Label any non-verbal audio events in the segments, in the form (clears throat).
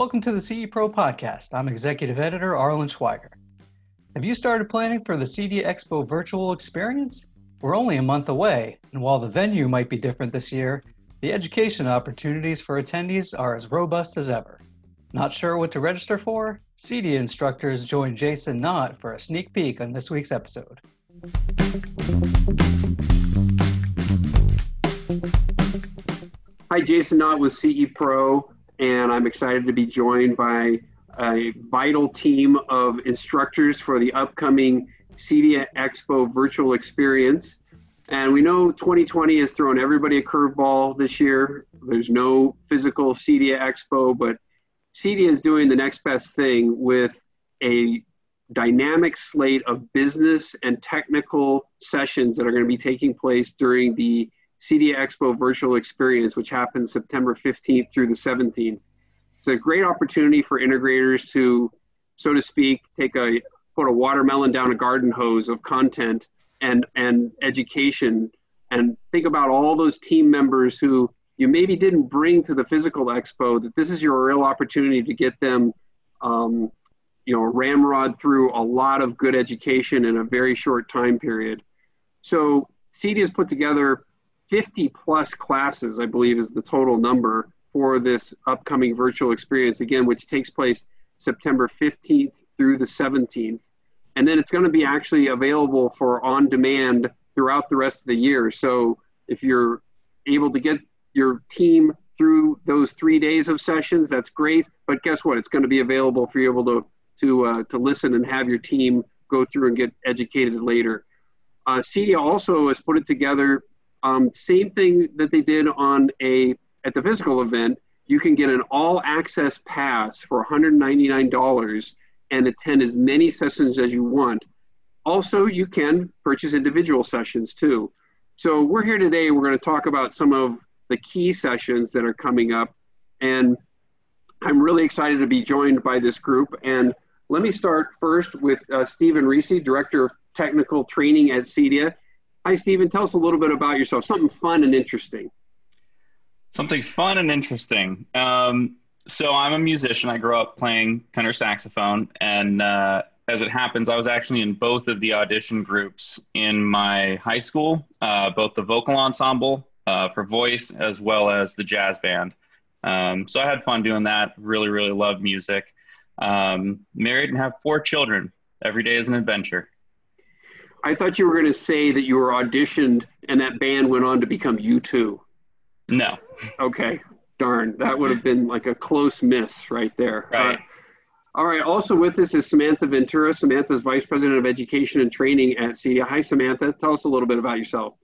Welcome to the CE Pro podcast. I'm executive editor Arlen Schweiger. Have you started planning for the CEDIA Expo virtual experience? We're only a month away, and while the venue might be different this year, the education opportunities for attendees are as robust as ever. Not sure what to register for? CEDIA instructors join Jason Knott for a sneak peek on this week's episode. Hi, Jason Knott with CE Pro, and I'm excited to be joined by a vital team of instructors for the upcoming CEDIA Expo virtual experience. And we know 2020 has thrown everybody a curveball this year. There's no physical CEDIA Expo, but CEDIA is doing the next best thing with a dynamic slate of business and technical sessions that are going to be taking place during the CEDIA Expo virtual experience, which happens September 15th through the 17th. It's a great opportunity for integrators to, so to speak, take a put a watermelon down a garden hose of content and and education, and think about all those team members who you maybe didn't bring to the physical expo. That this is your real opportunity to get them, um, you know, ramrod through a lot of good education in a very short time period. So CEDIA has put together 50 plus classes, I believe is the total number for this upcoming virtual experience, again, which takes place September 15th through the 17th. And then it's going to be actually available for on demand throughout the rest of the year. So if you're able to get your team through those three days of sessions, that's great. But guess what? It's going to be available for you able to to uh, to listen and have your team go through and get educated later. Uh, CEDIA also has put it together um, same thing that they did on a at the physical event. You can get an all access pass for $199 and attend as many sessions as you want. Also, you can purchase individual sessions too. So we're here today. We're going to talk about some of the key sessions that are coming up, and I'm really excited to be joined by this group. And let me start first with uh, Stephen Reese, Director of Technical Training at CEDIA. Hi, Stephen. Tell us a little bit about yourself, something fun and interesting. Something fun and interesting. Um, so, I'm a musician. I grew up playing tenor saxophone. And uh, as it happens, I was actually in both of the audition groups in my high school, uh, both the vocal ensemble uh, for voice as well as the jazz band. Um, so, I had fun doing that. Really, really loved music. Um, married and have four children. Every day is an adventure. I thought you were going to say that you were auditioned and that band went on to become U2. No. Okay. Darn. That would have been like a close miss right there. Right. Uh, all right. Also with us is Samantha Ventura. Samantha's Vice President of Education and Training at CEDIA. Hi, Samantha. Tell us a little bit about yourself.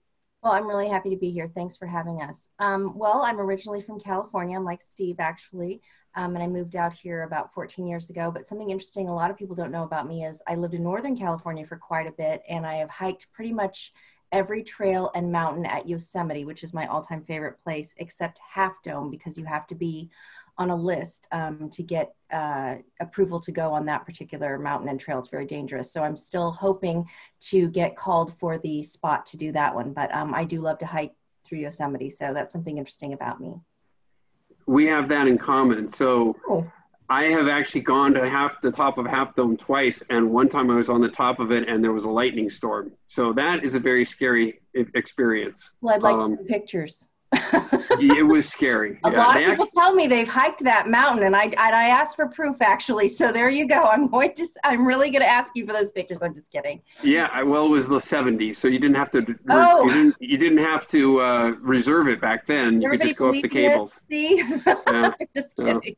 Well, I'm really happy to be here. Thanks for having us. Um, well, I'm originally from California. I'm like Steve, actually. Um, and I moved out here about 14 years ago. But something interesting a lot of people don't know about me is I lived in Northern California for quite a bit, and I have hiked pretty much every trail and mountain at Yosemite, which is my all time favorite place, except Half Dome, because you have to be on a list um, to get uh, approval to go on that particular mountain and trail. It's very dangerous. So I'm still hoping to get called for the spot to do that one. But um, I do love to hike through Yosemite. So that's something interesting about me we have that in common. So oh. I have actually gone to half the top of Half Dome twice, and one time I was on the top of it and there was a lightning storm. So that is a very scary experience. Well, I'd like um, pictures it was scary. A yeah, lot of people actually, tell me they've hiked that mountain, and I and I asked for proof actually. So there you go. I'm going to. I'm really going to ask you for those pictures. I'm just kidding. Yeah, I, well, it was the '70s, so you didn't have to. Oh. You didn't, you didn't have to uh, reserve it back then. You Everybody could just go up the cables. See, (laughs) yeah. just kidding.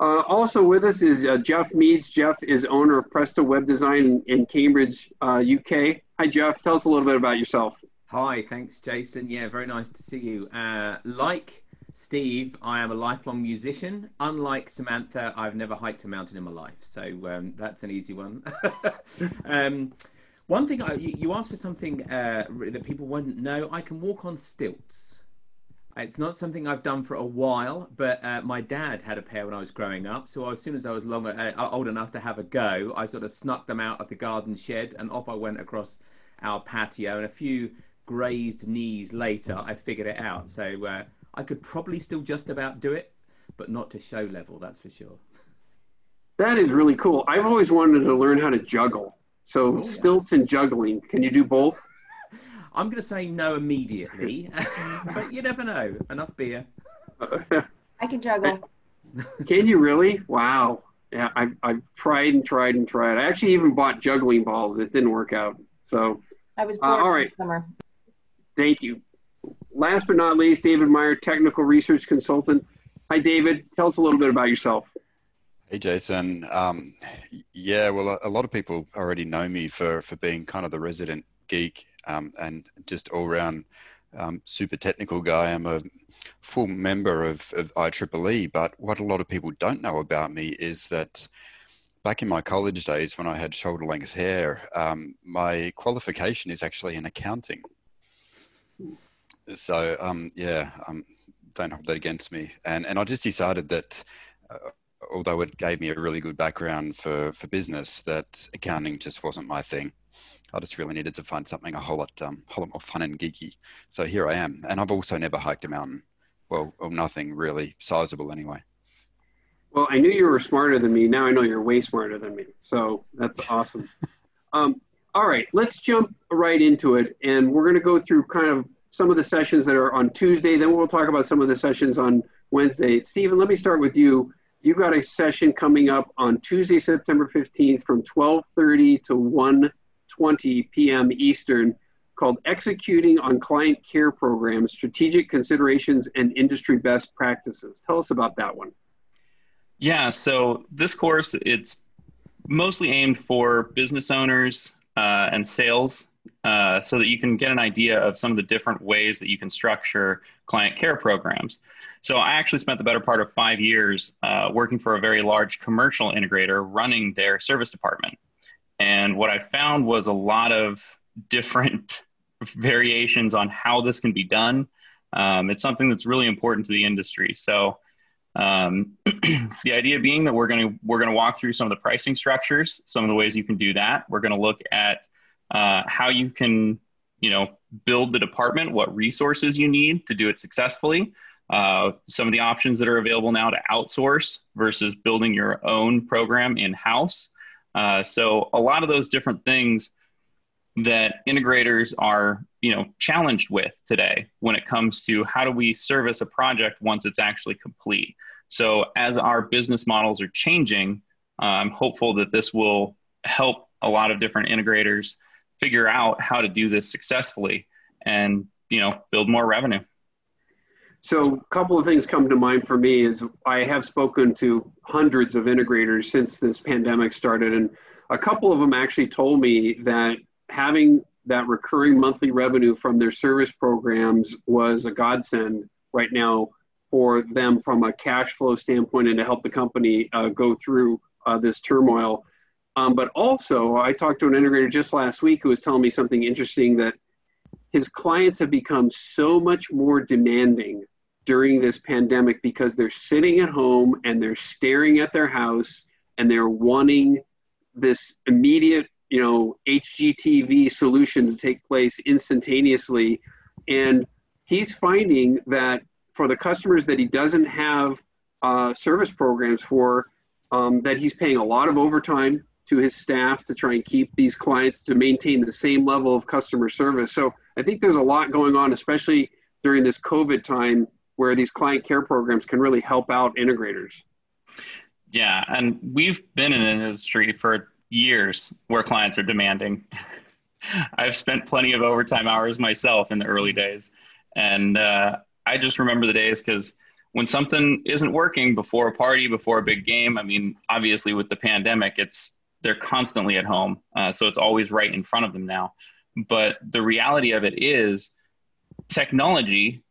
Uh, also with us is uh, Jeff Meads. Jeff is owner of Presto Web Design in, in Cambridge, UK. Uh, Hi, Jeff. Tell us a little bit about yourself. Hi, thanks, Jason. Yeah, very nice to see you. Uh, like Steve, I am a lifelong musician. Unlike Samantha, I've never hiked a mountain in my life, so um, that's an easy one. (laughs) um, one thing I, you asked for something uh, that people wouldn't know. I can walk on stilts. It's not something I've done for a while, but uh, my dad had a pair when I was growing up. So as soon as I was long, uh, old enough to have a go, I sort of snuck them out of the garden shed, and off I went across our patio. And a few grazed knees later, I figured it out. So uh, I could probably still just about do it. but not to show level, that's for sure. That is really cool. I've always wanted to learn how to juggle. So, oh, stilts yeah. and juggling, can you do both? (laughs) I'm going to say no immediately, (laughs) but you never know. Enough beer. (laughs) I can juggle. Can you really? Wow. Yeah, I've, I've tried and tried and tried. I actually even bought juggling balls. It didn't work out. So, I was uh, all right. Summer. Thank you. Last but not least, David Meyer, technical research consultant. Hi, David. Tell us a little bit about yourself. Hey, Jason. Um, yeah, well, a, lot of people already know me for for being kind of the resident geek um, and just all round um, super technical guy. I'm a full member of, of IEEE, but what a lot of people don't know about me is that back in my college days when I had shoulder length hair, um, my qualification is actually in accounting. So, um, yeah, um, don't hold that against me. And, and I just decided that. Uh, although it gave me a really good background for, for business, that accounting just wasn't my thing. I just really needed to find something a whole lot, um, whole lot more fun and geeky. So here I am, and I've also never hiked a mountain. Well, well, nothing really sizable anyway. Well, I knew you were smarter than me. Now I know you're way smarter than me. So that's (laughs) awesome. um, all right, let's jump right into it, and we're going to go through kind of some of the sessions that are on Tuesday. Then we'll talk about some of the sessions on Wednesday. Stephen, let me start with you You've got a session coming up on Tuesday, September 15th from 12:30 to 1:20 p.m. Eastern called Executing on Client Care Programs: Strategic Considerations and Industry Best Practices. Tell us about that one. Yeah, so this course it's mostly aimed for business owners uh, and sales uh, so that you can get an idea of some of the different ways that you can structure client care programs. So I actually spent the better part of five years uh, working for a very large commercial integrator running their service department. And what I found was a lot of different (laughs) variations on how this can be done. Um, it's something that's really important to the industry. So um, (clears throat) the idea being that we're going to we're going to walk through some of the pricing structures, some of the ways you can do that. We're going to look at uh, how you can you know build the department, what resources you need to do it successfully uh, some of the options that are available now to outsource versus building your own program in house. Uh, so a lot of those different things that integrators are you know challenged with today when it comes to how do we service a project once it's actually complete. So as our business models are changing, uh, I'm hopeful that this will help a lot of different integrators figure out how to do this successfully and you know build more revenue. So, a couple of things come to mind for me is I have spoken to hundreds of integrators since this pandemic started, and a couple of them actually told me that having that recurring monthly revenue from their service programs was a godsend right now for them from a cash flow standpoint and to help the company uh, go through uh, this turmoil. Um, but also, I talked to an integrator just last week who was telling me something interesting that his clients have become so much more demanding during this pandemic because they're sitting at home and they're staring at their house and they're wanting this immediate you know hgtv solution to take place instantaneously and he's finding that for the customers that he doesn't have uh, service programs for um, that he's paying a lot of overtime to his staff to try and keep these clients to maintain the same level of customer service so i think there's a lot going on especially during this covid time where these client care programs can really help out integrators. Yeah, and we've been in an industry for years where clients are demanding. (laughs) I've spent plenty of overtime hours myself in the early days, and uh, I just remember the days because when something isn't working before a party, before a big game. I mean, obviously with the pandemic, it's they're constantly at home, uh, so it's always right in front of them now. But the reality of it is, technology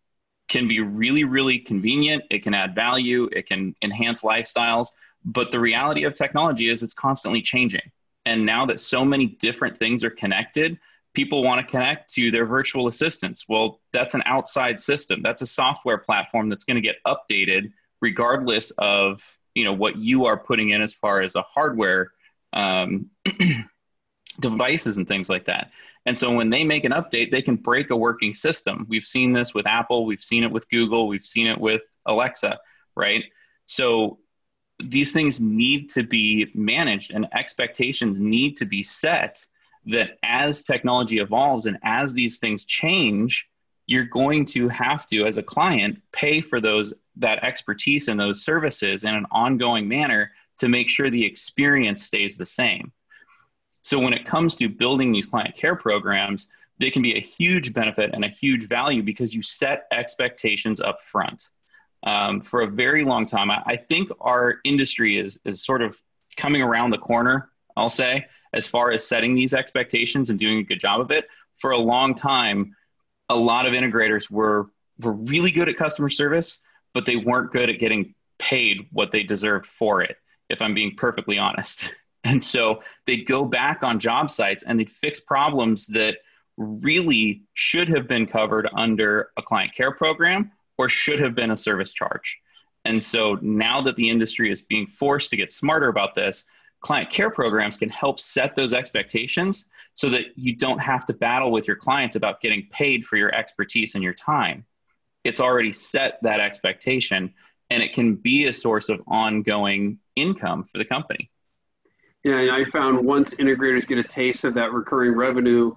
can be really, really convenient. It can add value. It can enhance lifestyles. But the reality of technology is it's constantly changing. And now that so many different things are connected, people want to connect to their virtual assistants. Well, that's an outside system. That's a software platform that's going to get updated regardless of you know what you are putting in as far as a hardware um, (clears throat) devices and things like that. And so when they make an update, they can break a working system. We've seen this with Apple, we've seen it with Google, we've seen it with Alexa, right? So these things need to be managed and expectations need to be set that as technology evolves and as these things change you're going to have to as a client pay for those that expertise and those services in an ongoing manner to make sure the experience stays the same. So when it comes to building these client care programs they can be a huge benefit and a huge value because you set expectations up front um, for a very long time. I, I, think our industry is is sort of coming around the corner. I'll say as far as setting these expectations and doing a good job of it. For a long time, a lot of integrators were were really good at customer service, but they weren't good at getting paid what they deserved for it. If I'm being perfectly honest. (laughs) And so they'd go back on job sites and they'd fix problems that really should have been covered under a client care program or should have been a service charge. And so now that the industry is being forced to get smarter about this, client care programs can help set those expectations so that you don't have to battle with your clients about getting paid for your expertise and your time. It's already set that expectation and it can be a source of ongoing income for the company. Yeah, I found once integrators get a taste of that recurring revenue,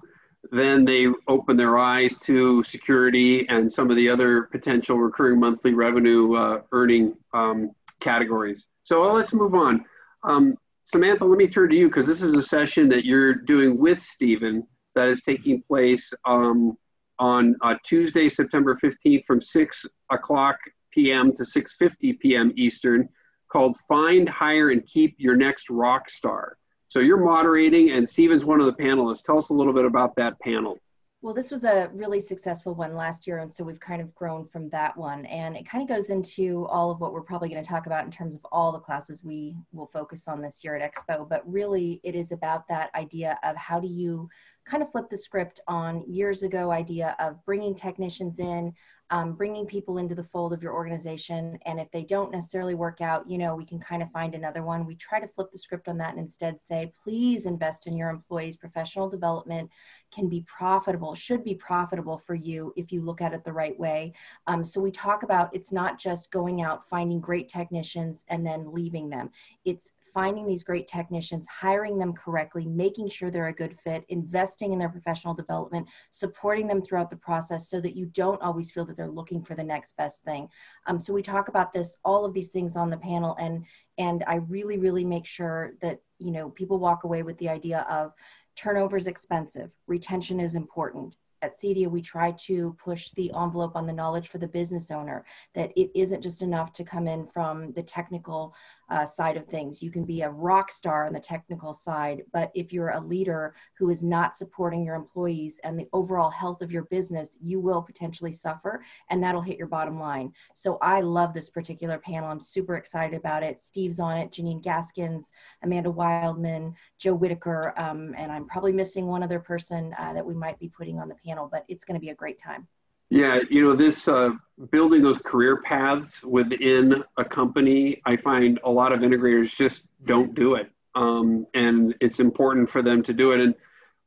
then they open their eyes to security and some of the other potential recurring monthly revenue uh, earning um, categories. So let's move on. Um, Samantha, let me turn to you because this is a session that you're doing with Stephen that is taking place um, on uh, Tuesday, September 15th from 6 o'clock p.m. to 6.50 p.m. Eastern called Find, Hire, and Keep Your Next Rock Star. So you're moderating, and Steven's one of the panelists. Tell us a little bit about that panel. Well, this was a really successful one last year, and so we've kind of grown from that one. And it kind of goes into all of what we're probably going to talk about in terms of all the classes we will focus on this year at Expo. But really, it is about that idea of how do you kind of flip the script on years ago idea of bringing technicians in um, bringing people into the fold of your organization. And if they don't necessarily work out, you know, we can kind of find another one. We try to flip the script on that and instead say, please invest in your employees. Professional development can be profitable, should be profitable for you if you look at it the right way. Um, so we talk about it's not just going out, finding great technicians and then leaving them. It's finding these great technicians, hiring them correctly, making sure they're a good fit, investing in their professional development, supporting them throughout the process so that you don't always feel that they're looking for the next best thing. Um, so we talk about this, all of these things on the panel, and and I really, really make sure that you know people walk away with the idea of turnover is expensive, retention is important, at CEDIA, we try to push the envelope on the knowledge for the business owner that it isn't just enough to come in from the technical uh, side of things. You can be a rock star on the technical side, but if you're a leader who is not supporting your employees and the overall health of your business, you will potentially suffer and that'll hit your bottom line. So I love this particular panel. I'm super excited about it. Steve's on it, Janine Gaskins, Amanda Wildman, Joe Whitaker, um, and I'm probably missing one other person uh, that we might be putting on the panel, but it's going to be a great time. Yeah, you know, this uh, building those career paths within a company, I find a lot of integrators just don't do it. Um, and it's important for them to do it. And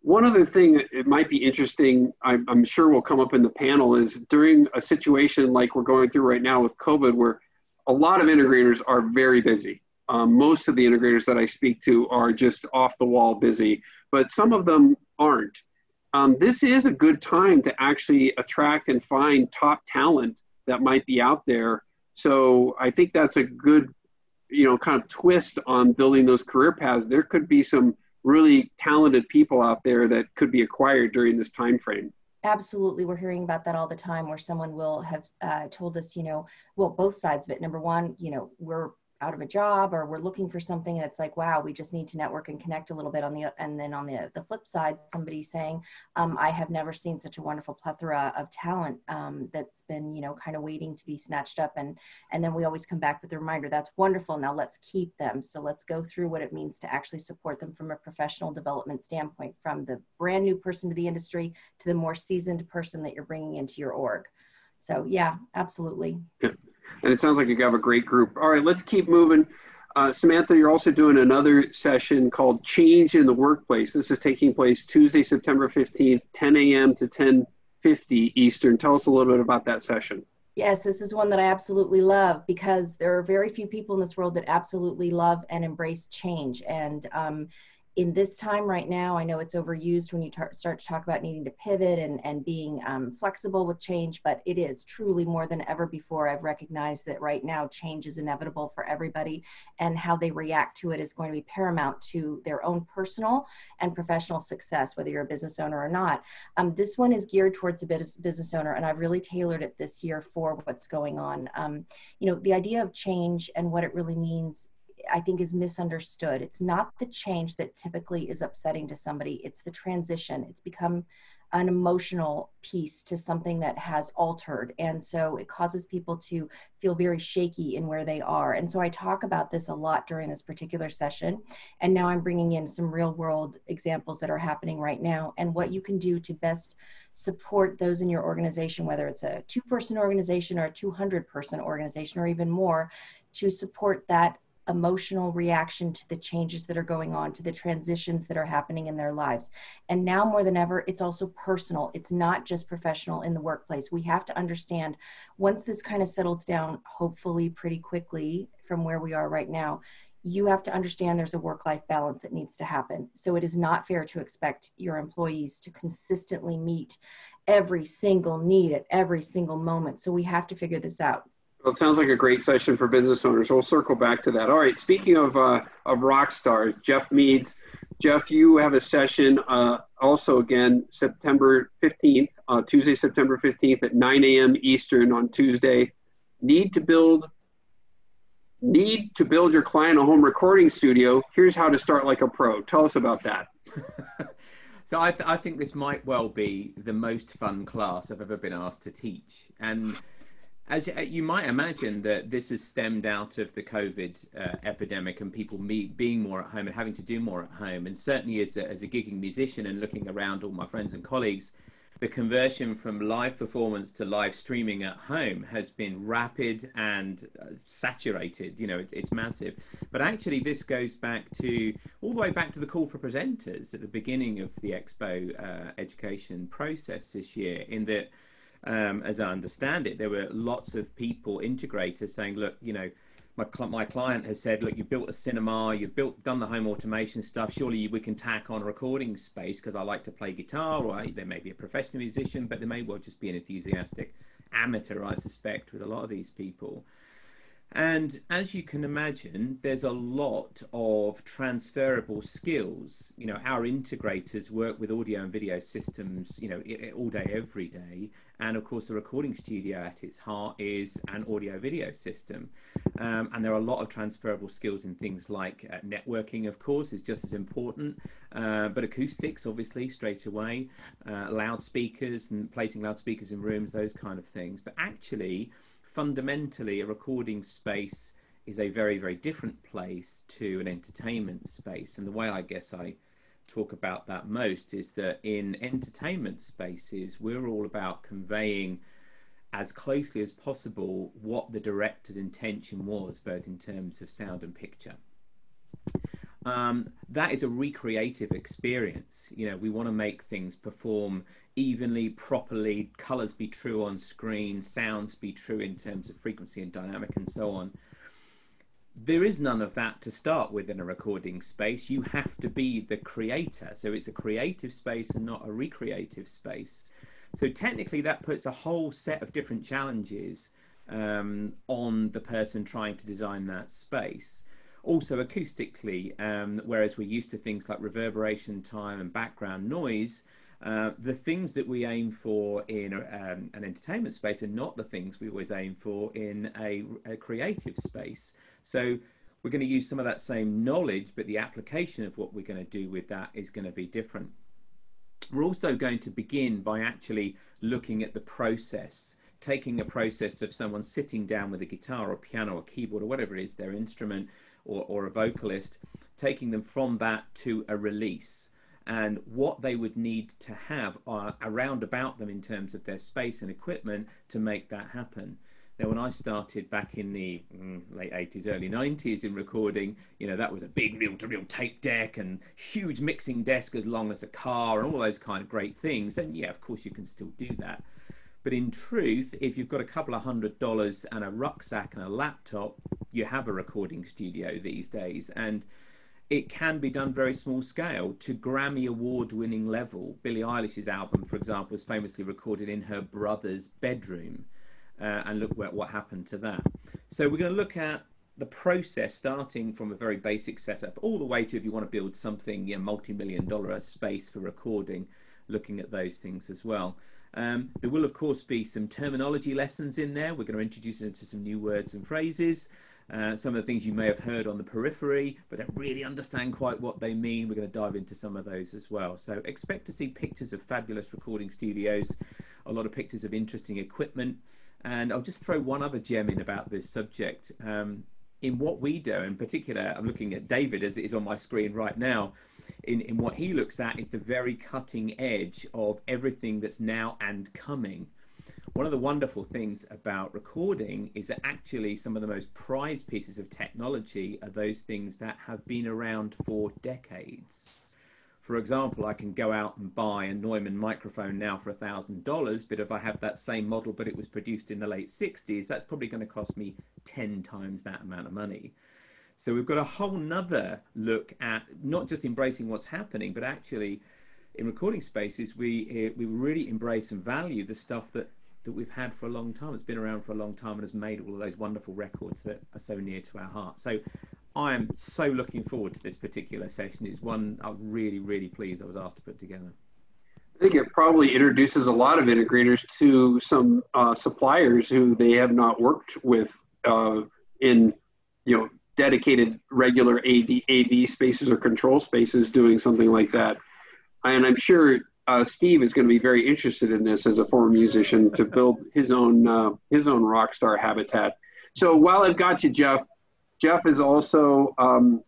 one other thing it might be interesting, I'm, I'm sure will come up in the panel, is during a situation like we're going through right now with COVID, where a lot of integrators are very busy. Um, most of the integrators that I speak to are just off the wall busy, but some of them aren't um, this is a good time to actually attract and find top talent that might be out there. So I think that's a good, you know, kind of twist on building those career paths. There could be some really talented people out there that could be acquired during this time frame. Absolutely. We're hearing about that all the time where someone will have uh, told us, you know, well, both sides of it. Number one, you know, we're out of a job or we're looking for something and it's like wow we just need to network and connect a little bit on the and then on the the flip side somebody saying um, i have never seen such a wonderful plethora of talent um, that's been you know kind of waiting to be snatched up and and then we always come back with a reminder that's wonderful now let's keep them. So let's go through what it means to actually support them from a professional development standpoint from the brand new person to the industry to the more seasoned person that you're bringing into your org. So yeah absolutely and it sounds like you have a great group. All right, let's keep moving. Uh, Samantha, you're also doing another session called Change in the Workplace. This is taking place Tuesday, September 15th, 10 a.m. to 10:50 Eastern. Tell us a little bit about that session. Yes, this is one that I absolutely love because there are very few people in this world that absolutely love and embrace change. And um, in this time right now, I know it's overused when you tar- start to talk about needing to pivot and, and being um, flexible with change, but it is truly more than ever before. I've recognized that right now change is inevitable for everybody, and how they react to it is going to be paramount to their own personal and professional success, whether you're a business owner or not. Um, this one is geared towards a business owner, and I've really tailored it this year for what's going on. Um, you know, the idea of change and what it really means I think is misunderstood. It's not the change that typically is upsetting to somebody, it's the transition. It's become an emotional piece to something that has altered. And so it causes people to feel very shaky in where they are. And so I talk about this a lot during this particular session. And now I'm bringing in some real world examples that are happening right now and what you can do to best support those in your organization, whether it's a two person organization or a 200 person organization or even more, to support that emotional reaction to the changes that are going on, to the transitions that are happening in their lives. And now more than ever, it's also personal. It's not just professional in the workplace. We have to understand once this kind of settles down, hopefully pretty quickly from where we are right now, you have to understand there's a work life balance that needs to happen. So it is not fair to expect your employees to consistently meet every single need at every single moment. So we have to figure this out. Well, it sounds like a great session for business owners. We'll circle back to that. All right. Speaking of uh, of rock stars, Jeff Meads. Jeff, you have a session uh, also again September 15th, uh, Tuesday, September 15th at 9 a.m. Eastern on Tuesday. Need to build need to build your client a home recording studio. Here's how to start like a pro. Tell us about that. (laughs) so I, th- I think this might well be the most fun class I've ever been asked to teach, and as uh, you might imagine, that this has stemmed out of the COVID uh, epidemic and people meet, being more at home and having to do more at home. And certainly, as a, as a gigging musician and looking around all my friends and colleagues, the conversion from live performance to live streaming at home has been rapid and uh, saturated. You know, it, it's massive. But actually, this goes back to all the way back to the call for presenters at the beginning of the Expo uh, education process this year, in that um, as I understand it, there were lots of people, integrators, saying, look, you know, my, my client has said, look, you've built a cinema, you've built done the home automation stuff. Surely we can tack on a recording space because I like to play guitar, I, there may be a professional musician, but there may well just be an enthusiastic amateur, I suspect, with a lot of these people. And as you can imagine, there's a lot of transferable skills. You know, our integrators work with audio and video systems, you know, all day, every day. And of course, the recording studio at its heart is an audio video system. Um, and there are a lot of transferable skills in things like uh, networking, of course, is just as important. Uh, but acoustics, obviously, straight away, uh, loudspeakers and placing loudspeakers in rooms, those kind of things. But actually, fundamentally a recording space is a very very different place to an entertainment space and the way i guess i talk about that most is that in entertainment spaces we're all about conveying as closely as possible what the director's intention was both in terms of sound and picture um, that is a recreative experience. You know, we want to make things perform evenly, properly, colors be true on screen, sounds be true in terms of frequency and dynamic, and so on. There is none of that to start with in a recording space. You have to be the creator. So it's a creative space and not a recreative space. So technically, that puts a whole set of different challenges um, on the person trying to design that space also acoustically, um, whereas we're used to things like reverberation time and background noise, uh, the things that we aim for in um, an entertainment space are not the things we always aim for in a, a creative space. So we're going to use some of that same knowledge, but the application of what we're going to do with that is going to be different. We're also going to begin by actually looking at the process, taking a process of someone sitting down with a guitar or piano or keyboard or whatever it is, their instrument, or, or a vocalist, taking them from that to a release and what they would need to have uh, around about them in terms of their space and equipment to make that happen. Now, when I started back in the mm, late 80s, early 90s in recording, you know, that was a big reel to reel tape deck and huge mixing desk as long as a car and all those kind of great things. And yeah, of course, you can still do that. But in truth, if you've got a couple of hundred dollars and a rucksack and a laptop, you have a recording studio these days. And it can be done very small scale to Grammy award winning level. Billie Eilish's album, for example, was famously recorded in her brother's bedroom. Uh, and look what, what happened to that. So we're going to look at the process starting from a very basic setup all the way to if you want to build something you know, multi-million dollar space for recording looking at those things as well. Um, there will of course be some terminology lessons in there. We're going to introduce into some new words and phrases. Uh, some of the things you may have heard on the periphery but don't really understand quite what they mean. We're going to dive into some of those as well. So expect to see pictures of fabulous recording studios a lot of pictures of interesting equipment and I'll just throw one other gem in about this subject. Um, in what we do, in particular, I'm looking at David as it is on my screen right now. In, in what he looks at is the very cutting edge of everything that's now and coming. One of the wonderful things about recording is that actually some of the most prized pieces of technology are those things that have been around for decades. For example, I can go out and buy a Neumann microphone now for $1,000, but if I have that same model but it was produced in the late 60s, that's probably going to cost me 10 times that amount of money. So we've got a whole nother look at not just embracing what's happening, but actually in recording spaces, we, eh, we really embrace and value the stuff that, that we've had for a long time. It's been around for a long time and has made all of those wonderful records that are so near to our heart. So I am so looking forward to this particular session. It's one I'm really, really pleased I was asked to put together. I think it probably introduces a lot of integrators to some uh, suppliers who they have not worked with uh, in, you know, dedicated regular AD, AV spaces or control spaces doing something like that. And I'm sure uh, Steve is going to be very interested in this as a former musician to build his own uh, his own rock star habitat. So while I've got you, Jeff, Jeff is also um,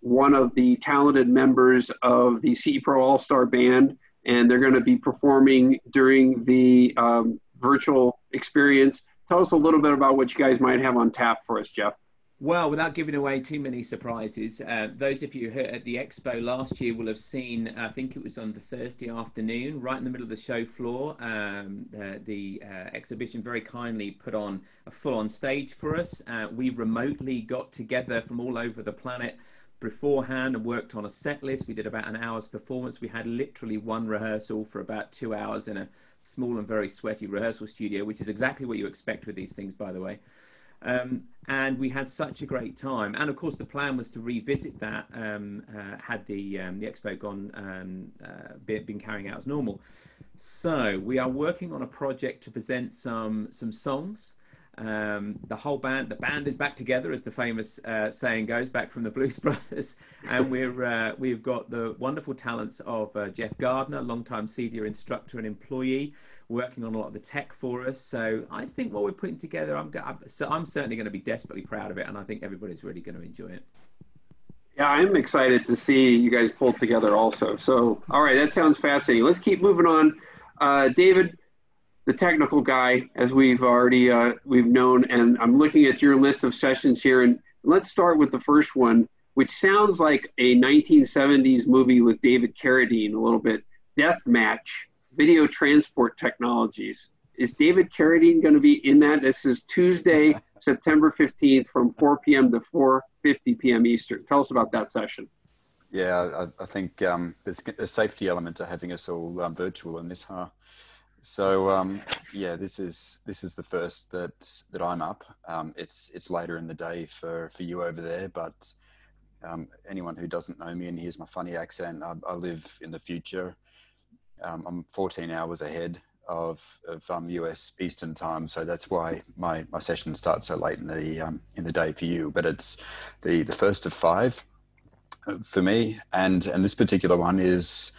one of the talented members of the CE Pro All Star Band, and they're going to be performing during the um, virtual experience. Tell us a little bit about what you guys might have on tap for us, Jeff. Well, without giving away too many surprises, uh, those of you who at the expo last year will have seen, I think it was on the Thursday afternoon, right in the middle of the show floor, um, the uh, exhibition very kindly put on a full on stage for us. Uh, we remotely got together from all over the planet beforehand and worked on a set list. We did about an hour's performance. We had literally one rehearsal for about two hours in a small and very sweaty rehearsal studio, which is exactly what you expect with these things, by the way. Um, and we had such a great time. And of course, the plan was to revisit that um, uh, had the um, the expo gone um, uh, been carrying out as normal. So we are working on a project to present some some songs. Um, the whole band, the band is back together, as the famous uh, saying goes, back from the Blues (laughs) Brothers, and we're uh, we've got the wonderful talents of uh, Jeff Gardner, longtime CEDIA instructor and employee, working on a lot of the tech for us. So I think what we're putting together, I'm, so I'm certainly going to be desperately proud of it, and I think everybody's really going to enjoy it. Yeah, I'm excited to see you guys pull together also. So, all right, that sounds fascinating. Let's keep moving on. Uh, David, the technical guy, as we've already uh, we've known, and I'm looking at your list of sessions here, and let's start with the first one, which sounds like a 1970s movie with David Carradine, a little bit. Death Match video transport technologies. Is David Carradine going to be in that? This is Tuesday, (laughs) September 15th from 4 p.m. to 4.50 p.m. Eastern. Tell us about that session. Yeah, I, I think um, there's a safety element to having us all um, virtual in this, huh? So um, yeah, this is this is the first that that I'm up. Um, it's it's later in the day for for you over there, but um, anyone who doesn't know me and hears my funny accent, I, I live in the future um, I'm 14 hours ahead of, of um, US Eastern time, so that's why my, my session starts so late in the um, in the day for you. But it's the the first of five uh, for me, and and this particular one is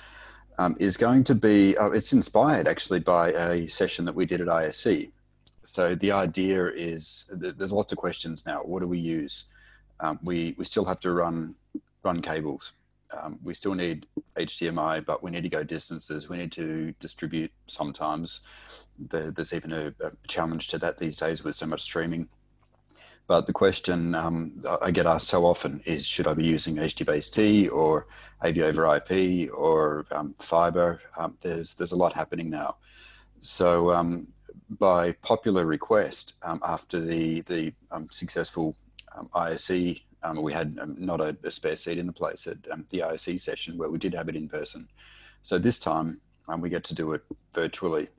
um, is going to be uh, it's inspired actually by a session that we did at ISE. So the idea is there's lots of questions now. What do we use? Um, we we still have to run run cables um, we still need HDMI, but we need to go distances. We need to distribute sometimes. The, there's even a, a, challenge to that these days with so much streaming. But the question um, I get asked so often is should I be using HDBaseT or AV over IP or um, fiber? Um, there's, there's a lot happening now. So um, by popular request, um, after the the successful ISE, um, we had um, not a, a, spare seat in the place at the ISE session where we did have it in person. So this time we get to do it virtually,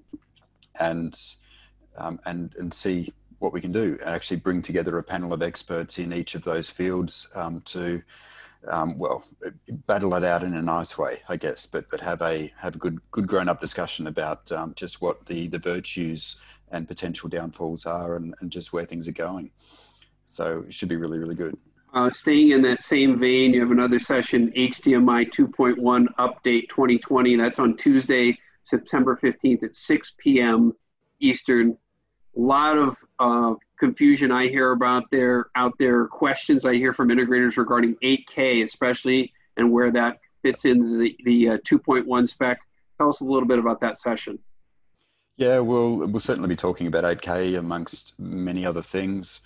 and and and see what we can do and actually bring together a panel of experts in each of those fields to um, well, battle it out in a nice way, I guess, but but have a have a good good grown up discussion about um, just what the the virtues and potential downfalls are, and, and just where things are going. So it should be really really good. Uh, staying in that same vein, you have another session, HDMI 2.1 Update 2020. That's on Tuesday, September 15th at 6 p.m. Eastern. A lot of uh, confusion I hear about there out there, questions I hear from integrators regarding 8K, especially, and where that fits in the, the uh, 2.1 spec. Tell us a little bit about that session. Yeah, we'll, we'll certainly be talking about 8K amongst many other things.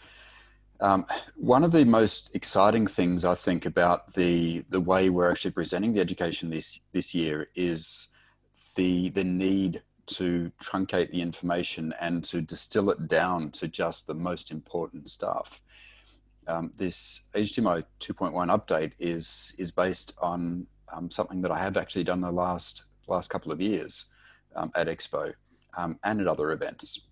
Um, one of the most exciting things I think about the the way we're actually presenting the education this this year is the the need to truncate the information and to distill it down to just the most important stuff. Um, this HDMI 2.1 update is is based on um, something that I have actually done the last last couple of years um, at Expo um, and at other events,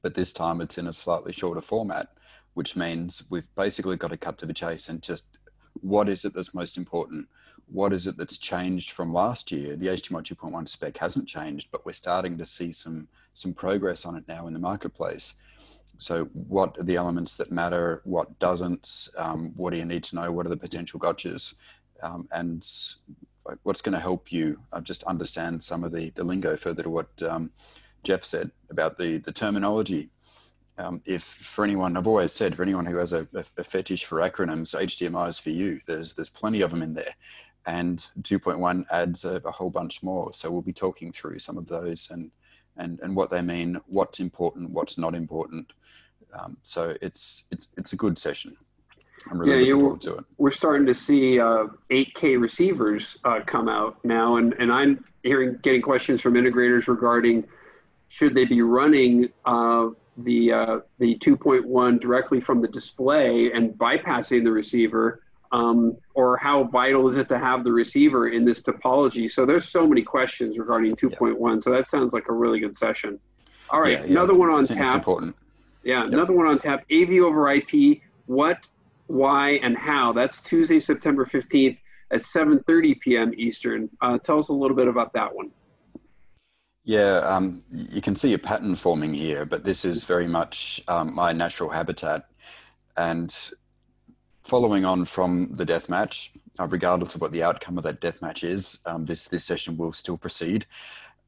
but this time it's in a slightly shorter format, which means we've basically got to cut to the chase and just what is it that's most important what is it that's changed from last year? The HDMI 2.1 spec hasn't changed, but we're starting to see some some progress on it now in the marketplace. So, what are the elements that matter? What doesn't? Um, what do you need to know? What are the potential gotchas? Um, and what's going to help you uh, just understand some of the, the lingo further to what um, Jeff said about the, the terminology. Um, if for anyone, I've always said, for anyone who has a, a, a, fetish for acronyms, HDMI is for you. There's there's plenty of them in there and 2.1 adds a, a, whole bunch more. So we'll be talking through some of those and and and what they mean, what's important, what's not important. Um, so it's it's it's a good session. I'm really yeah, looking forward to it. We're starting to see uh, 8K receivers uh, come out now, and and I'm hearing getting questions from integrators regarding should they be running uh, the uh, the 2.1 directly from the display and bypassing the receiver um, or how vital is it to have the receiver in this topology? So there's so many questions regarding 2.1. Yeah. So that sounds like a really good session. All right, yeah, yeah, another one on tap. important. Yeah, yep. another one on tap. AV over IP. What, why, and how? That's Tuesday, September 15th at 7:30 p.m. Eastern. Uh, tell us a little bit about that one. Yeah, um, you can see a pattern forming here, but this is very much um, my natural habitat. And following on from the death match, uh, regardless of what the outcome of that death match is, um, this this session will still proceed.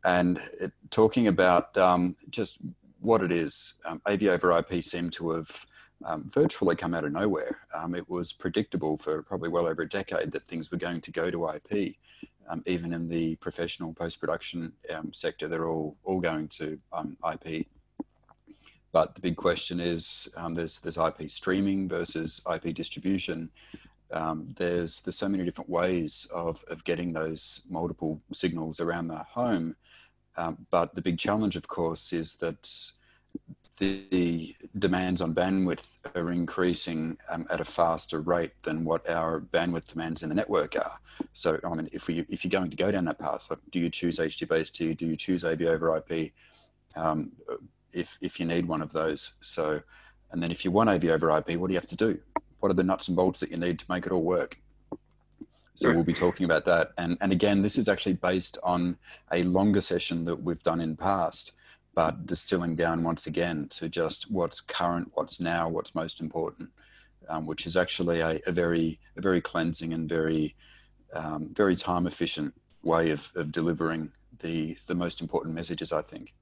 And it, talking about um, just what it is, um, AV over IP seemed to have um, virtually come out of nowhere. It was predictable for probably well over a decade that things were going to go to IP. Um, even in the professional post production sector, they're all all going to IP. But the big question is um, there's there's IP streaming versus IP distribution. Um, there's there's so many different ways of of getting those multiple signals around the home. Um, but the big challenge, of course, is that the demands on bandwidth are increasing um, at a faster rate than what our bandwidth demands in the network are. So, I mean, if we if you're going to go down that path, do you choose HDBaseT? Do you choose AV over IP? Um, if if you need one of those. So, and then if you want AV over IP, what do you have to do? What are the nuts and bolts that you need to make it all work? So we'll be talking about that. And and again, this is actually based on a longer session that we've done in past, but distilling down once again to just what's current, what's now, what's most important, um, which is actually a, a, very a very cleansing and very um, very time efficient way of, of delivering the the most important messages, I think.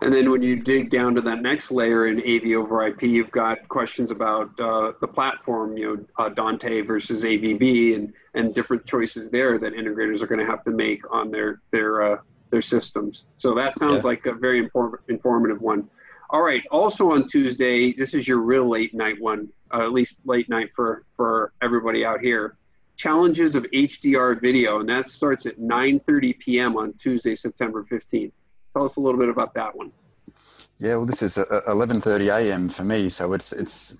And then when you dig down to that next layer in AV over IP, you've got questions about uh, the platform, you know, uh, Dante versus AVB, and and different choices there that integrators are going to have to make on their their uh, their systems. So that sounds yeah. like a very inform- informative one. All right. Also on Tuesday, this is your real late night one, uh, at least late night for for everybody out here. Challenges of HDR video, and that starts at 9:30 p.m. on Tuesday, September 15th. Tell us a little bit about that one. Yeah, well, this is 11:30 a.m. for me, so it's it's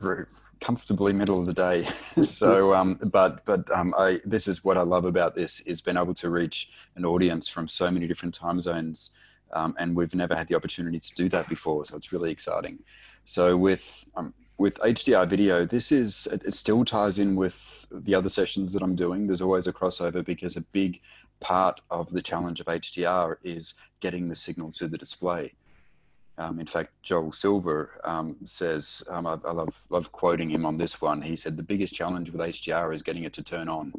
comfortably middle of the day. (laughs) so, um, but but um, I this is what I love about this is being able to reach an audience from so many different time zones, um, and we've never had the opportunity to do that before. So it's really exciting. So with um, with HDR video, this is it, it still ties in with the other sessions that I'm doing. There's always a crossover because a big part of the challenge of HDR is getting the signal to the display. Um, in fact, Joel Silver um, says, um, I, I, love, love quoting him on this one. He said, the biggest challenge with HDR is getting it to turn on.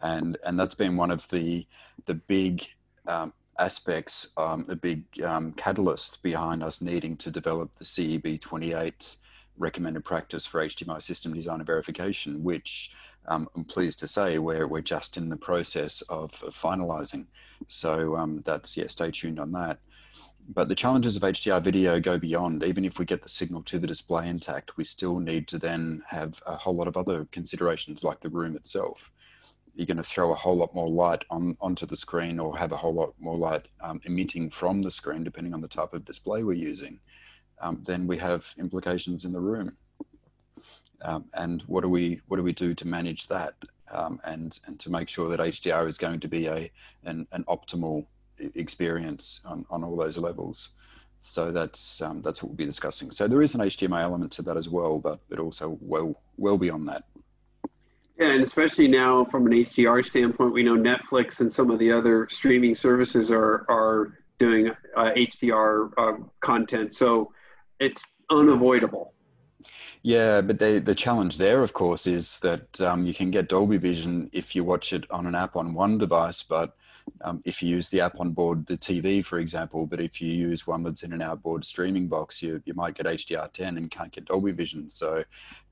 And, and that's been one of the, the big um, aspects, um, a big um, catalyst behind us needing to develop the CEB 28 recommended practice for HDMI system design and verification, which um, I'm pleased to say we're, we're just in the process of, of finalizing. So um, that's, yeah, stay tuned on that. But the challenges of HDR video go beyond. Even if we get the signal to the display intact, we still need to then have a whole lot of other considerations like the room itself. You're going to throw a whole lot more light on onto the screen or have a whole lot more light um, emitting from the screen, depending on the type of display we're using. Um, then we have implications in the room. Um, and what do we what do we do to manage that um, and and to make sure that HDR is going to be a an, an optimal experience on, on all those levels. So that's um, that's what we'll be discussing. So there is an HDMI element to that as well, but but also well well beyond that. Yeah, and especially now from an HDR standpoint, we know Netflix and some of the other streaming services are are doing uh, HDR uh, content, so it's unavoidable. Yeah, but they, the challenge there, of course, is that um, you can get Dolby Vision if you watch it on an app on one device, but um, if you use the app on board the TV, for example, but if you use one that's in an outboard streaming box, you, you might get HDR10 and can't get Dolby Vision. So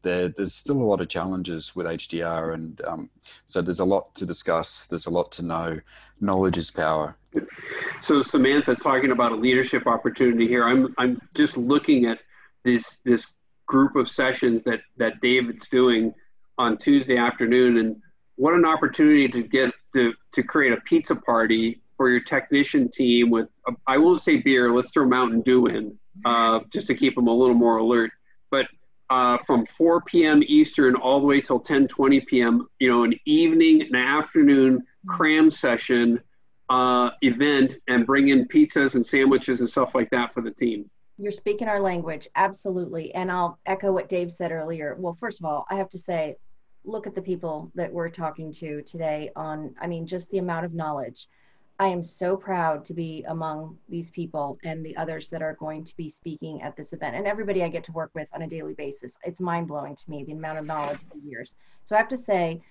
there, there's still a lot of challenges with HDR. And um, so there's a lot to discuss, there's a lot to know. Knowledge is power. So Samantha, talking about a leadership opportunity here, I'm, I'm just looking at this, this group of sessions that, that David's doing on Tuesday afternoon and what an opportunity to get to, to create a pizza party for your technician team with I won't say beer let's throw mountain dew in uh, just to keep them a little more alert. But uh, from 4 p.m eastern all the way till 10 20 p.m you know an evening an afternoon cram session uh, event and bring in pizzas and sandwiches and stuff like that for the team. You're speaking our language. Absolutely. And i'll echo what dave said earlier. Well first of all i have to say look at the people that we're talking to today on, I mean, just the amount of knowledge. I am so proud to be among these people and the others that are going to be speaking at this event and everybody I get to work with on a daily basis. It's mind blowing to me the amount of knowledge of years. So I have to say,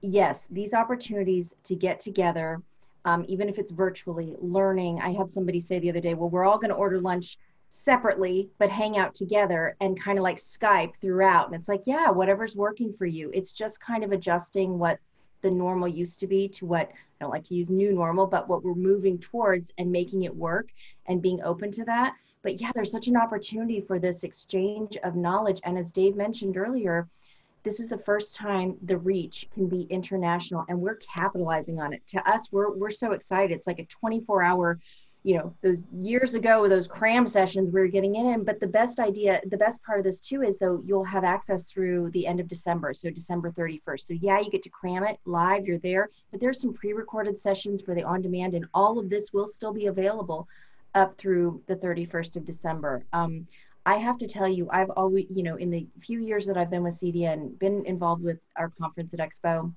yes, these opportunities to get together, um, even if it's virtually learning. I had somebody say the other day, well, we're all going to order lunch separately but hang out together and kind of like Skype throughout. And it's like, yeah, whatever's working for you. It's just kind of adjusting what the normal used to be to what I don't like to use new normal, but what we're moving towards and making it work and being open to that. But yeah, there's such an opportunity for this exchange of knowledge. And as Dave mentioned earlier, this is the first time the reach can be international and we're capitalizing on it. To us, we're, we're so excited. It's like a 24 hour you know those years ago those cram sessions we were getting in but the best idea the best part of this too is though you'll have access through the end of december so december 31st so yeah you get to cram it live you're there but there's some pre-recorded sessions for the on demand and all of this will still be available up through the 31st of december. Um, i have to tell you i've always you know in the few years that i've been with and been involved with our conference at expo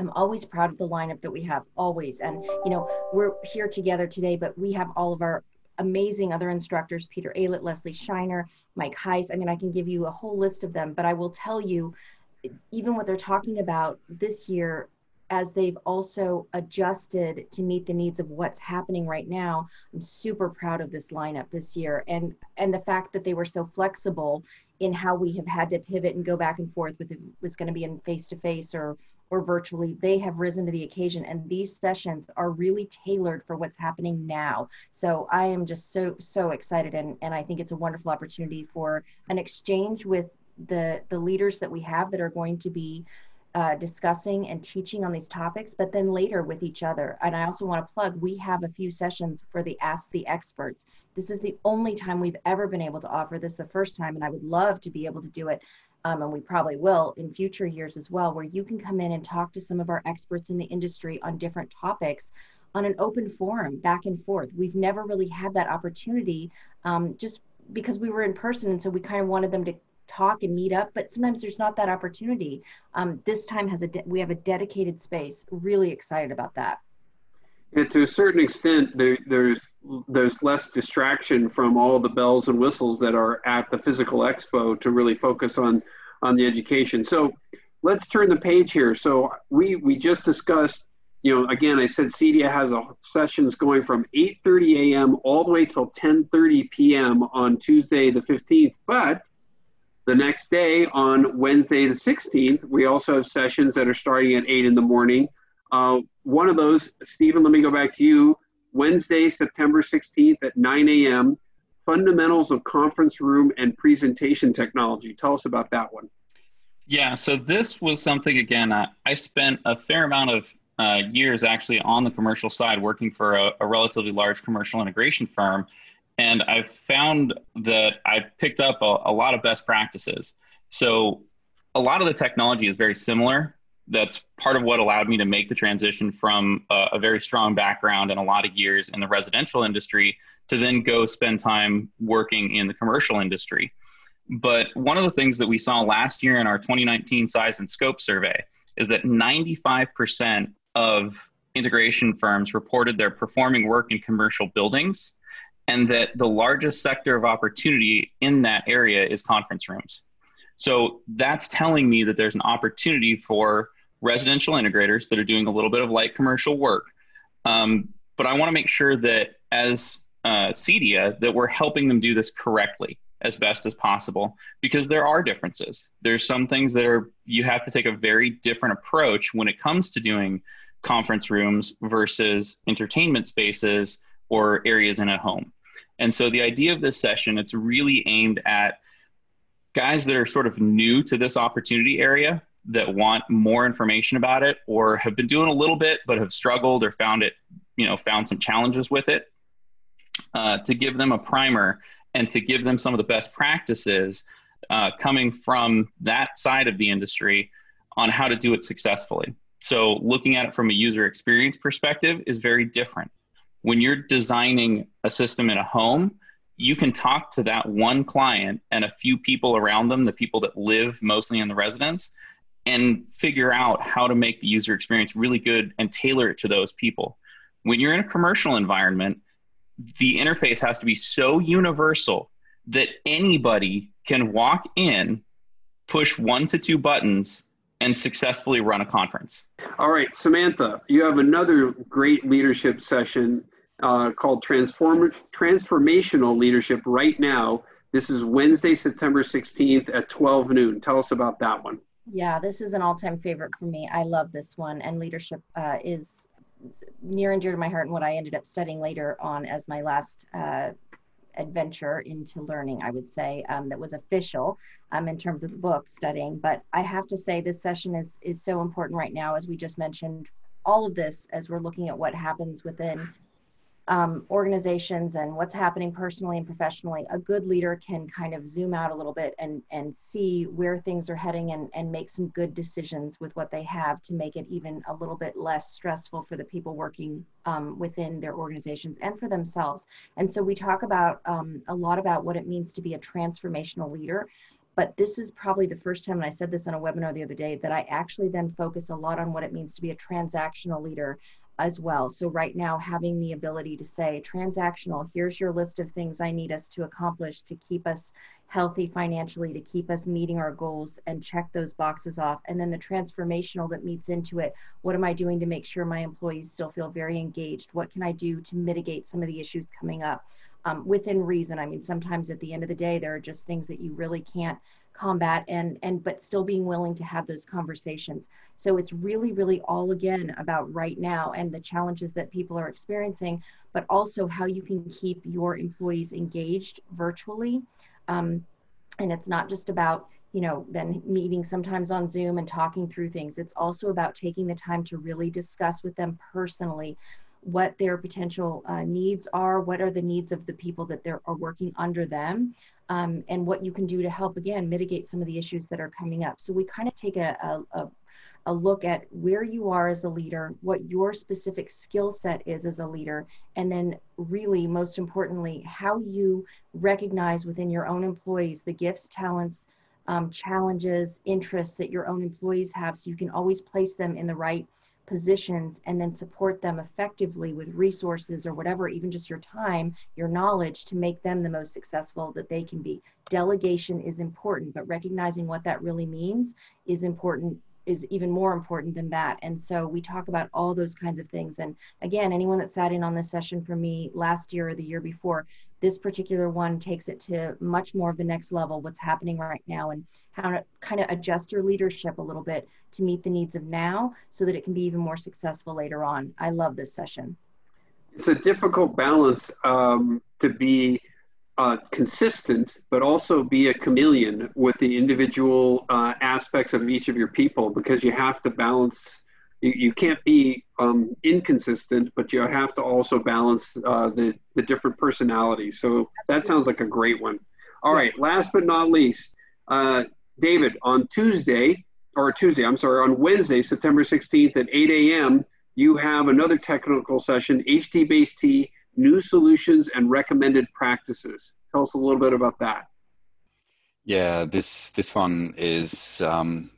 I'm always proud of the lineup that we have, always. And, you know, we're here together today, but we have all of our amazing other instructors Peter Aylett, Leslie Shiner, Mike Heiss. I mean, I can give you a whole list of them, but I will tell you, even what they're talking about this year, as they've also adjusted to meet the needs of what's happening right now i'm super proud of this lineup this year and and the fact that they were so flexible in how we have had to pivot and go back and forth with it was going to be in face to face or or virtually, they have risen to the occasion. And these sessions are really tailored for what's happening now. So I am just so, so excited. And, and I think it's a wonderful opportunity for an exchange with the, the leaders that we have that are going to be uh, discussing and teaching on these topics, but then later with each other. And I also want to plug, we have a few sessions for the Ask the Experts. This is the only time we've ever been able to offer this the first time, and I would love to be able to do it. Um, and we probably will in future years as well, where you can come in and talk to some of our experts in the industry on different topics on an open forum back and forth. We've never really had that opportunity um, just because we were in person. And so we kind of wanted them to talk and meet up, but sometimes there's not that opportunity. Um, this time has a de- we have a dedicated space. Really excited about that. And to a certain extent, there, there's there's less distraction from all the bells and whistles that are at the physical expo to really focus on on the education. So let's turn the page here. So we we just discussed you know, again, I said CEDIA has a sessions going from 8:30 a.m. all the way till 10:30 p.m. on Tuesday the 15th. But the next day, on Wednesday the 16th, we also have sessions that are starting at 8 in the morning. Uh, one of those, Stephen, let me go back to you. Wednesday, September 16th at 9 a.m. Fundamentals of Conference Room and Presentation Technology. Tell us about that one. Yeah, so this was something again. I, I spent a fair amount of uh, years actually on the commercial side working for a, a, relatively large commercial integration firm. And I've found that I picked up a, a, lot of best practices. So a lot of the technology is very similar. That's part of what allowed me to make the transition from a, a very strong background and a lot of years in the residential industry to then go spend time working in the commercial industry. But one of the things that we saw last year in our 2019 size and scope survey is that 95% of integration firms reported they're performing work in commercial buildings and that the largest sector of opportunity in that area is conference rooms. So that's telling me that there's an opportunity for residential integrators that are doing a little bit of light commercial work. Um, but I want to make sure that as uh, CEDIA, that we're helping them do this correctly as best as possible because there are differences. There's some things that are you have to take a very different approach when it comes to doing conference rooms versus entertainment spaces or areas in a home. And so the idea of this session, it's really aimed at guys that are sort of new to this opportunity area that want more information about it or have been doing a little bit but have struggled or found it, you know, found some challenges with it. Uh, to give them a primer and to give them some of the best practices uh, coming from that side of the industry on how to do it successfully. So, looking at it from a user experience perspective is very different. When you're designing a system in a home, you can talk to that one client and a few people around them, the people that live mostly in the residence, and figure out how to make the user experience really good and tailor it to those people. When you're in a commercial environment, the interface has to be so universal that anybody can walk in, push one to two buttons, and successfully run a conference. All right, Samantha, you have another great leadership session uh, called Transform- Transformational Leadership right now. This is Wednesday, September 16th at 12 noon. Tell us about that one. Yeah, this is an all time favorite for me. I love this one, and leadership uh, is near and dear to my heart and what I ended up studying later on as my last uh, adventure into learning, I would say, um, that was official um, in terms of the book studying. But I have to say, this session is is so important right now, as we just mentioned. All of this, as we're looking at what happens within um, organizations and what's happening personally and professionally, a good leader can kind of zoom out a little bit and, and see where things are heading and, and make some good decisions with what they have to make it even a little bit less stressful for the people working um, within their organizations and for themselves. And so we talk about um, a lot about what it means to be a transformational leader but this is probably the first time and i said this on a webinar the other day that i actually then focus a lot on what it means to be a transactional leader as well. So right now, having the ability to say transactional, here's your list of things I need us to accomplish to keep us healthy financially, to keep us meeting our goals and check those boxes off. And then the transformational that meets into it. What am I doing to make sure my employees still feel very engaged? What can I do to mitigate some of the issues coming up? Um, within reason. I mean, sometimes at the end of the day, there are just things that you really can't combat and and but still being willing to have those conversations so it's really really all again about right now and the challenges that people are experiencing but also how you can keep your employees engaged virtually um, and it's not just about you know, then meeting sometimes on Zoom and talking through things. It's also about taking the time to really discuss with them personally what their potential uh, needs are, what are the needs of the people that they're, working under them, um, and what you can do to help, again, mitigate some of the issues that are coming up. So we kind of take a, a, a look at where you are as a leader, what your specific skill set is as a leader, and then really, most importantly, how you recognize within your own employees the gifts, talents, um, challenges, interests that your own employees have so you can always place them in the right positions and then support them effectively with resources or whatever, even just your time, your knowledge to make them the most successful that they can be. Delegation is important, but recognizing what that really means is important is even more important than that. And so we talk about all those kinds of things. And again, anyone that sat in on this session for me last year or the year before, this particular one takes it to much more of the next level, what's happening right now, and how to kind of adjust your leadership a little bit to meet the needs of now so that it can be even more successful later on. I love this session. It's a difficult balance um, to be uh, consistent, but also be a chameleon with the individual uh, aspects of each of your people because you have to balance. You, you can't be um, inconsistent, but you have to also balance uh, the, the different personalities. So that sounds like a great one. All right, last but not least, uh, David, on Tuesday, or Tuesday, I'm sorry, on Wednesday, September 16th at 8 a.m., you have another technical session, HDBaseT new solutions and recommended practices. Tell us a little bit about that. Yeah, this this one is um,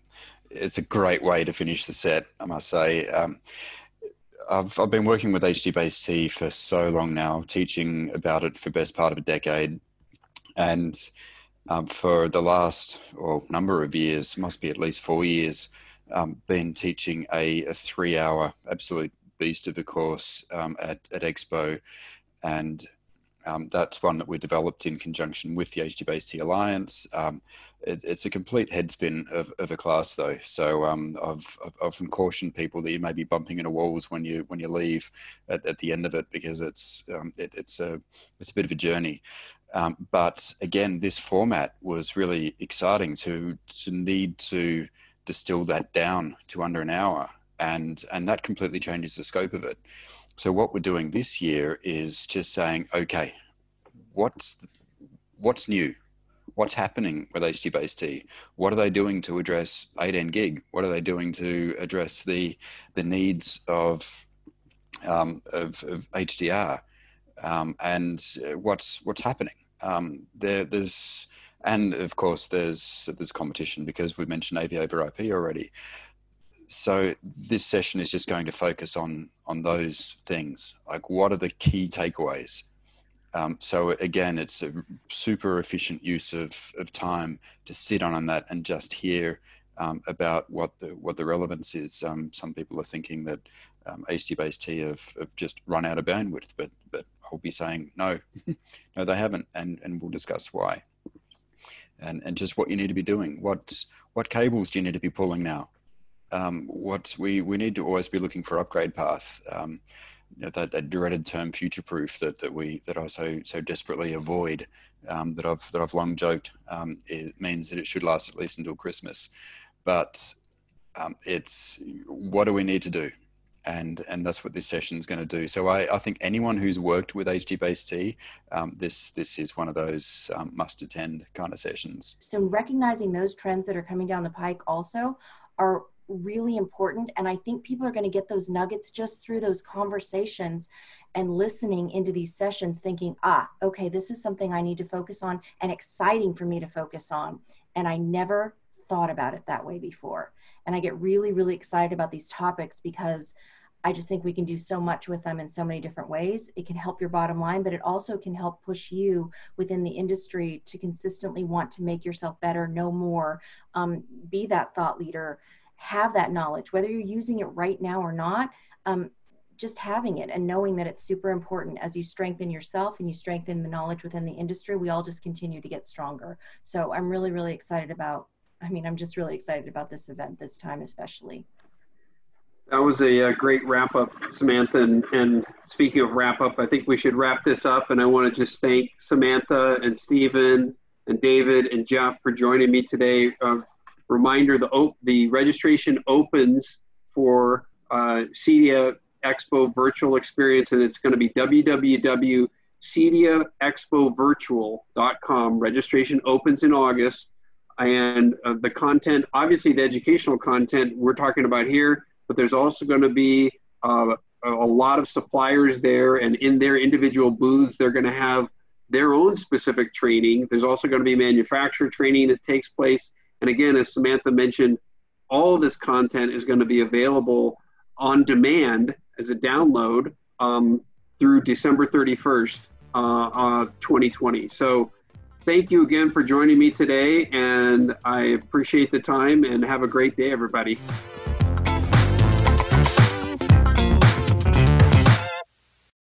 it's a great way to finish the set. I must say. Um, I've I've been working with HDBaseT for so long now, teaching about it for best part of a decade, and um, for the last well, number of years, must be at least four years, um, been teaching a, a three-hour absolute beast of a course um, at, at Expo. And um, that's one that we developed in conjunction with the HDBaseT Alliance. Um, it, it's a complete headspin of, of a class, though. So um, I've, I've, often cautioned people that you may be bumping into walls when you when you leave at, at the end of it because it's um, it, it's a it's a bit of a journey. Um, but again, this format was really exciting to to need to distill that down to under an hour and and that completely changes the scope of it. So what we're doing this year is just saying, okay, what's what's new? What's happening with HDBaseT? What are they doing to address 18 gig? What are they doing to address the the needs of um, of, of, HDR? Um, and what's what's happening? Um, there, there's and of course there's there's competition because we mentioned AV over IP already so this session is just going to focus on on those things. Like what are the key takeaways? Um, so again it's a super efficient use of, of time to sit on on that and just hear um, about what the what the relevance is. Um, some people are thinking that um, HDBaseT have, have just run out of bandwidth but but I'll be saying no. (laughs) No they haven't and and we'll discuss why. And and just what you need to be doing. What what cables do you need to be pulling now um, what we, we need to always be looking for upgrade path. Um, you know, that, that dreaded term future proof that, that we that I so so desperately avoid um, that I've that I've long joked um, it means that it should last at least until Christmas, but um, it's what do we need to do, and and that's what this session is going to do. So I, I think anyone who's worked with HDBaseT, um, this this is one of those must attend kind of sessions. So recognizing those trends that are coming down the pike also are really important. And I think people are going to get those nuggets just through those conversations and listening into these sessions, thinking, ah, okay, this is something I need to focus on and exciting for me to focus on. And I never thought about it that way before. And I get really, really excited about these topics because I just think we can do so much with them in so many different ways. It can help your bottom line, but it also can help push you within the industry to consistently want to make yourself better, know more, um, be that thought leader, have that knowledge, whether you're using it right now or not. Um, just having it and knowing that it's super important as you strengthen yourself and you strengthen the knowledge within the industry, we all just continue to get stronger. So I'm really, really excited about, I mean, I'm just really excited about this event this time, especially. That was a, a great wrap up, Samantha. And, and, speaking of wrap up, I think we should wrap this up. And I want to just thank Samantha and Stephen and David and Jeff for joining me today. Uh, reminder: the op- the registration opens for uh, CEDIA Expo virtual experience, and it's going to be www.cediaexpovirtual.com. Registration opens in August, and uh, the content, obviously, the educational content we're talking about here, but there's also going to be uh, a lot of suppliers there, and in their individual booths, they're going to have their own specific training. There's also going to be manufacturer training that takes place. And again, as Samantha mentioned, all of this content is going to be available on demand as a download um, through December 31st, uh, uh, 2020. So thank you again for joining me today, and I appreciate the time and have a great day, everybody.